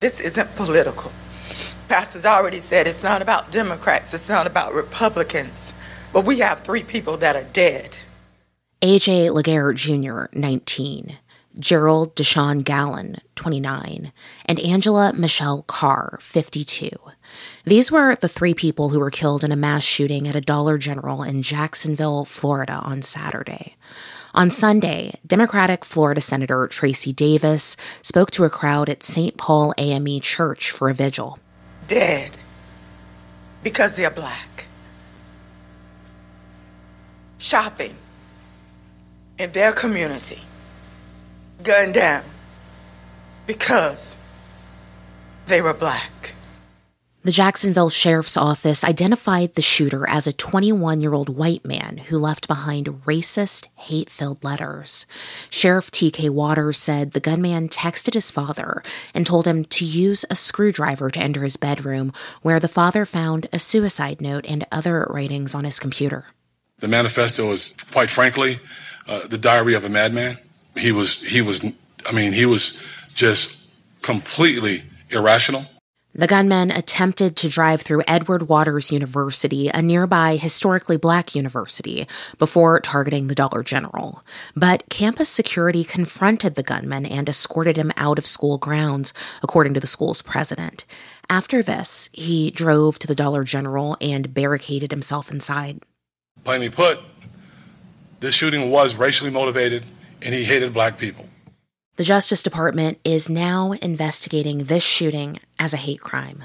This isn't political. Pastor's already said it's not about Democrats, it's not about Republicans, but we have three people that are dead. AJ Laguerre Jr., 19, Jerrald Deshawn Gallion, 29, and Angela Michelle Carr, 52. These were the three people who were killed in a mass shooting at a Dollar General in Jacksonville, Florida on Saturday. On Sunday, Democratic Florida Senator Tracie Davis spoke to a crowd at St. Paul AME Church for a vigil. Dead because they're black. Shopping in their community, gunned down because they were black. The Jacksonville Sheriff's Office identified the shooter as a 21 year old white man who left behind racist, hate filled letters. Sheriff T.K. Waters said the gunman texted his father and told him to use a screwdriver to enter his bedroom, where the father found a suicide note and other writings on his computer. The manifesto is, quite frankly, uh, the diary of a madman. He was, he was, I mean, he was just completely irrational. The gunmen attempted to drive through Edward Waters University, a nearby historically black university, before targeting the Dollar General. But campus security confronted the gunman and escorted him out of school grounds, according to the school's president. After this, he drove to the Dollar General and barricaded himself inside. Plainly put, this shooting was racially motivated and he hated black people. The Justice Department is now investigating this shooting as a hate crime.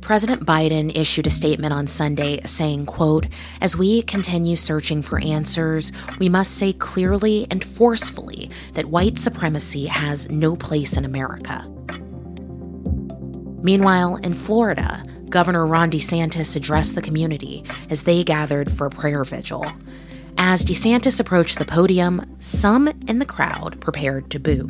President Biden issued a statement on Sunday saying, quote, "As we continue searching for answers, we must say clearly and forcefully that white supremacy has no place in America." Meanwhile, in Florida, Governor Ron DeSantis addressed the community as they gathered for a prayer vigil. As DeSantis approached the podium, some in the crowd prepared to boo.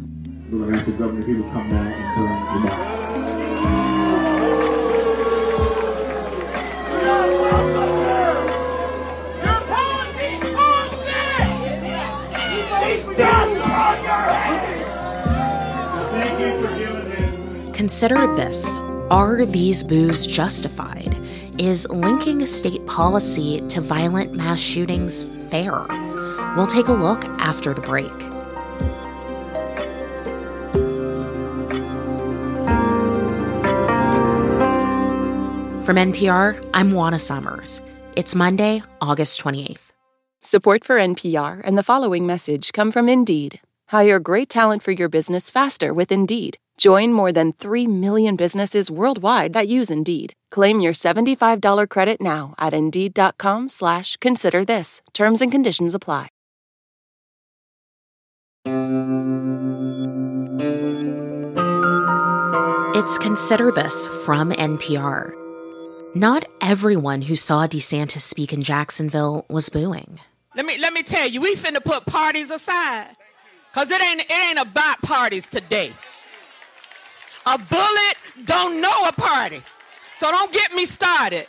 Consider this. Are these boos justified? Is linking state policy to violent mass shootings fair? We'll take a look after the break. From NPR, I'm Juana Summers. It's Monday, August 28th. Support for NPR and the following message come from Indeed. Hire great talent for your business faster with Indeed. Join more than 3 million businesses worldwide that use Indeed. Claim your $75 credit now at Indeed.com slash consider this. Terms and conditions apply. It's Consider This from NPR. Not everyone who saw DeSantis speak in Jacksonville was booing. Let me let me tell you, we finna put parties aside. Cause it ain't it ain't about parties today. A bullet don't know a party. So don't get me started.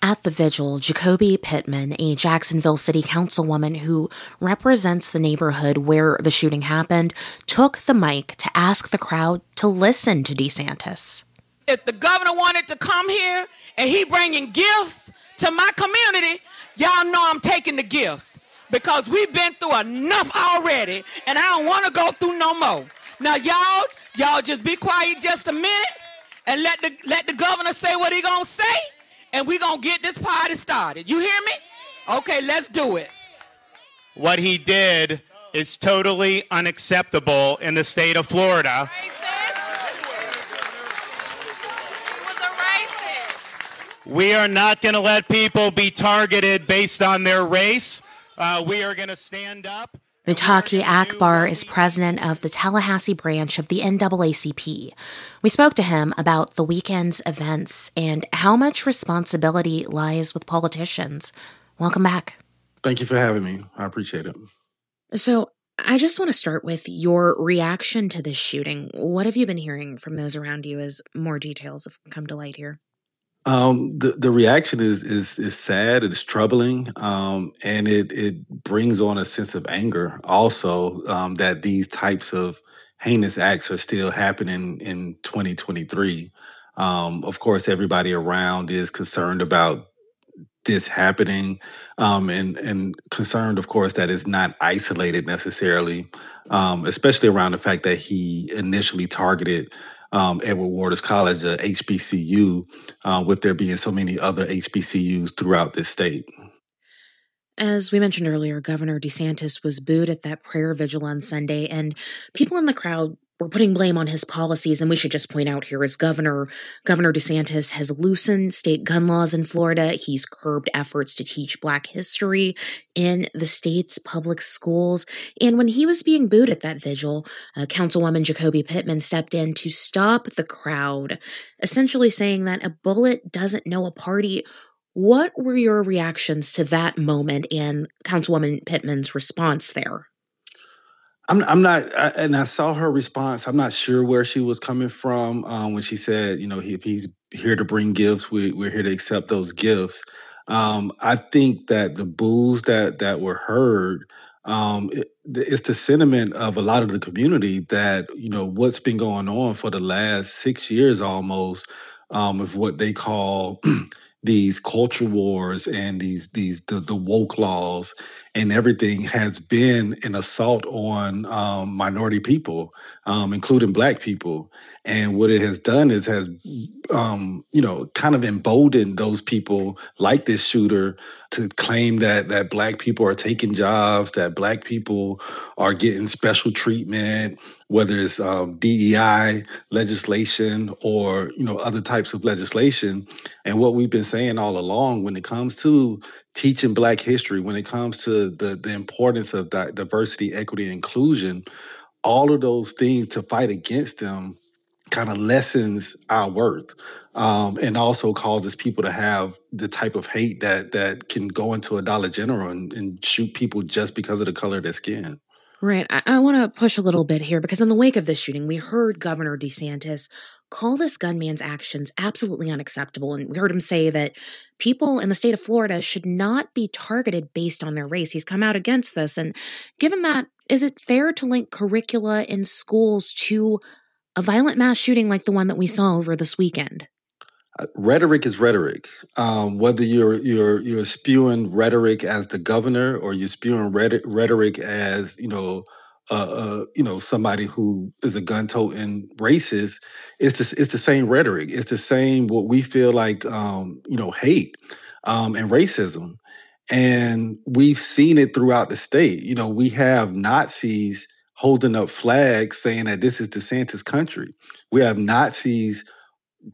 At the vigil, Ju'Coby Pittman, a Jacksonville City Councilwoman who represents the neighborhood where the shooting happened, took the mic to ask the crowd to listen to DeSantis. If the governor wanted to come here and he bringing gifts to my community, y'all know I'm taking the gifts because we've been through enough already and I don't want to go through no more. Now y'all, y'all just be quiet just a minute and let the let the governor say what he gonna say, and we gonna get this party started. You hear me? Okay, let's do it. What he did is totally unacceptable in the state of Florida. We are not going to let people be targeted based on their race. Uh, we are going to stand up. Mutaqee Akbar is president of the Tallahassee branch of the NAACP. We spoke to him about the weekend's events and how much responsibility lies with politicians. Welcome back. Thank you for having me. I appreciate it. So, I just want to start with your reaction to this shooting. What have you been hearing from those around you as more details have come to light here? Um, the the reaction is is is sad. It's troubling, um, and it it brings on a sense of anger. Also, um, that these types of heinous acts are still happening in 2023. Um, of course, everybody around is concerned about this happening, um, and and concerned, of course, that it's not isolated necessarily, um, especially around the fact that he initially targeted um, Edward Waters College, a HBCU, uh, with there being so many other HBCUs throughout this state. As we mentioned earlier, Governor DeSantis was booed at that prayer vigil on Sunday, and people in the crowd we're putting blame on his policies and we should just point out here as governor governor desantis has loosened state gun laws in florida. He's curbed efforts to teach black history in the state's public schools. And when he was being booed at that vigil uh, councilwoman Ju'Coby pittman stepped in to stop the crowd essentially saying that a bullet doesn't know a party. What were your reactions to that moment and councilwoman pittman's response there I'm I'm not, I, and I saw her response. I'm not sure where she was coming from um, when she said, you know, if he's here to bring gifts, we, we're here to accept those gifts. Um, I think that the boos that that were heard, um, it, it's the sentiment of a lot of the community that you know what's been going on for the last six years almost um, of what they call these culture wars and these these the, the woke laws and everything has been an assault on um, minority people, um, including Black people. And what it has done is has, um, you know, kind of emboldened those people like this shooter to claim that that Black people are taking jobs, that Black people are getting special treatment, whether it's um, DEI legislation or you know other types of legislation. And what we've been saying all along, when it comes to teaching Black history, when it comes to the the importance of di- diversity, equity, and inclusion, all of those things to fight against them kind of lessens our worth um, and also causes people to have the type of hate that that can go into a Dollar General and, and shoot people just because of the color of their skin. Right. I, I want to push a little bit here because in the wake of this shooting, we heard Governor DeSantis call this gunman's actions absolutely unacceptable. And we heard him say that people in the state of Florida should not be targeted based on their race. He's come out against this. And given that, is it fair to link curricula in schools to a violent mass shooting like the one that we saw over this weekend? Uh, rhetoric is rhetoric. Um, whether you're you're you're spewing rhetoric as the governor or you're spewing rhetoric as you know uh, uh, you know somebody who is a gun-toting racist, it's the, it's the same rhetoric. It's the same what we feel like um, you know hate um, and racism, and we've seen it throughout the state. You know, we have Nazis holding up flags saying that this is DeSantis' country. We have Nazis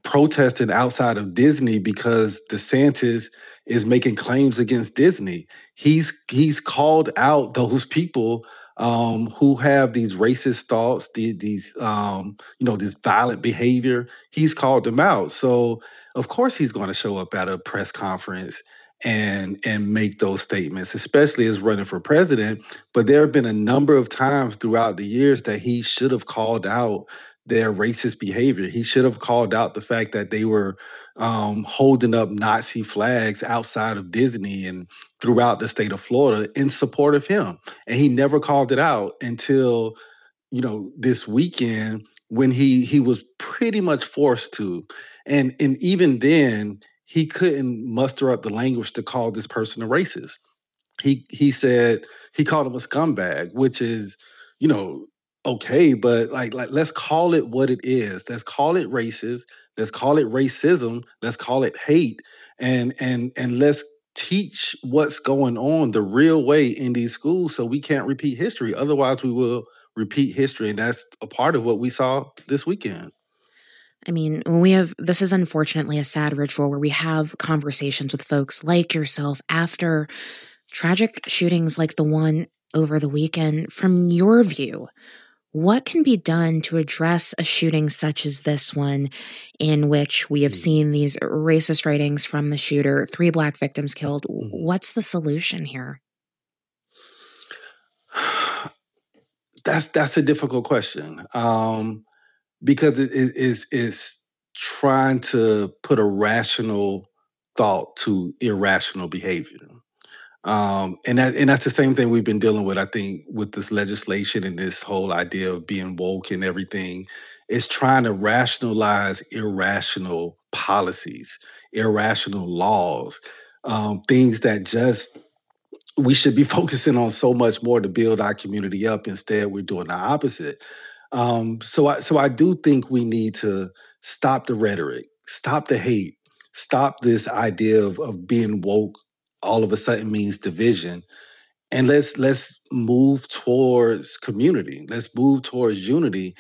protesting outside of Disney because DeSantis is making claims against Disney. He's he's called out those people um, who have these racist thoughts, the, these um, you know this violent behavior. He's called them out. So of course he's going to show up at a press conference and and make those statements, especially as running for president. But there have been a number of times throughout the years that he should have called out their racist behavior. He should have called out the fact that they were um, holding up Nazi flags outside of Disney and throughout the state of Florida in support of him. And he never called it out until, you know, this weekend when he he was pretty much forced to. And and even then, he couldn't muster up the language to call this person a racist. He he said he called him a scumbag, which is, you know, okay, but like like let's call it what it is. Let's call it racist. Let's call it racism. Let's call it hate. And and and let's teach what's going on the real way in these schools so we can't repeat history. Otherwise, we will repeat history. And that's a part of what we saw this weekend. I mean, we have this is unfortunately a sad ritual where we have conversations with folks like yourself after tragic shootings like the one over the weekend. From your view, what can be done to address a shooting such as this one, in which we have mm. seen these racist writings from the shooter, three black victims killed? Mm-hmm. What's the solution here? That's that's a difficult question um, because it is is trying to put a rational thought to irrational behavior. Um, and that and that's the same thing we've been dealing with, I think, with this legislation and this whole idea of being woke and everything. Is trying to rationalize irrational policies, irrational laws, um, things that just we should be focusing on so much more to build our community up. Instead, we're doing the opposite. Um, so I so I do think we need to stop the rhetoric, stop the hate, stop this idea of, of being woke all of a sudden means division. And let's let's move towards community. Let's move towards unity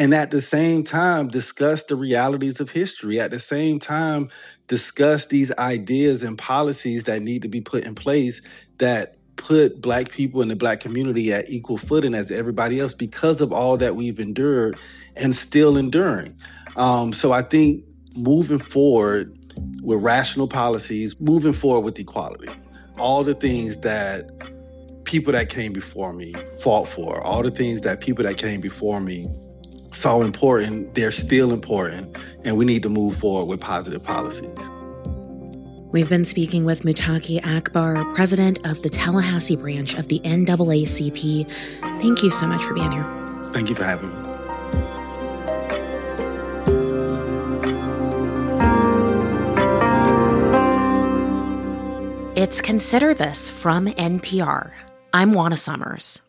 and at the same time discuss the realities of history at the same time discuss these ideas and policies that need to be put in place that put black people in the black community at equal footing as everybody else because of all that we've endured and still enduring um, so i think moving forward with rational policies moving forward with equality all the things that people that came before me fought for all the things that people that came before me saw important, they're still important, and we need to move forward with positive policies. We've been speaking with Mutaqee Akbar, president of the Tallahassee branch of the NAACP. Thank you so much for being here. Thank you for having me. It's Consider This from NPR. I'm Juana Summers.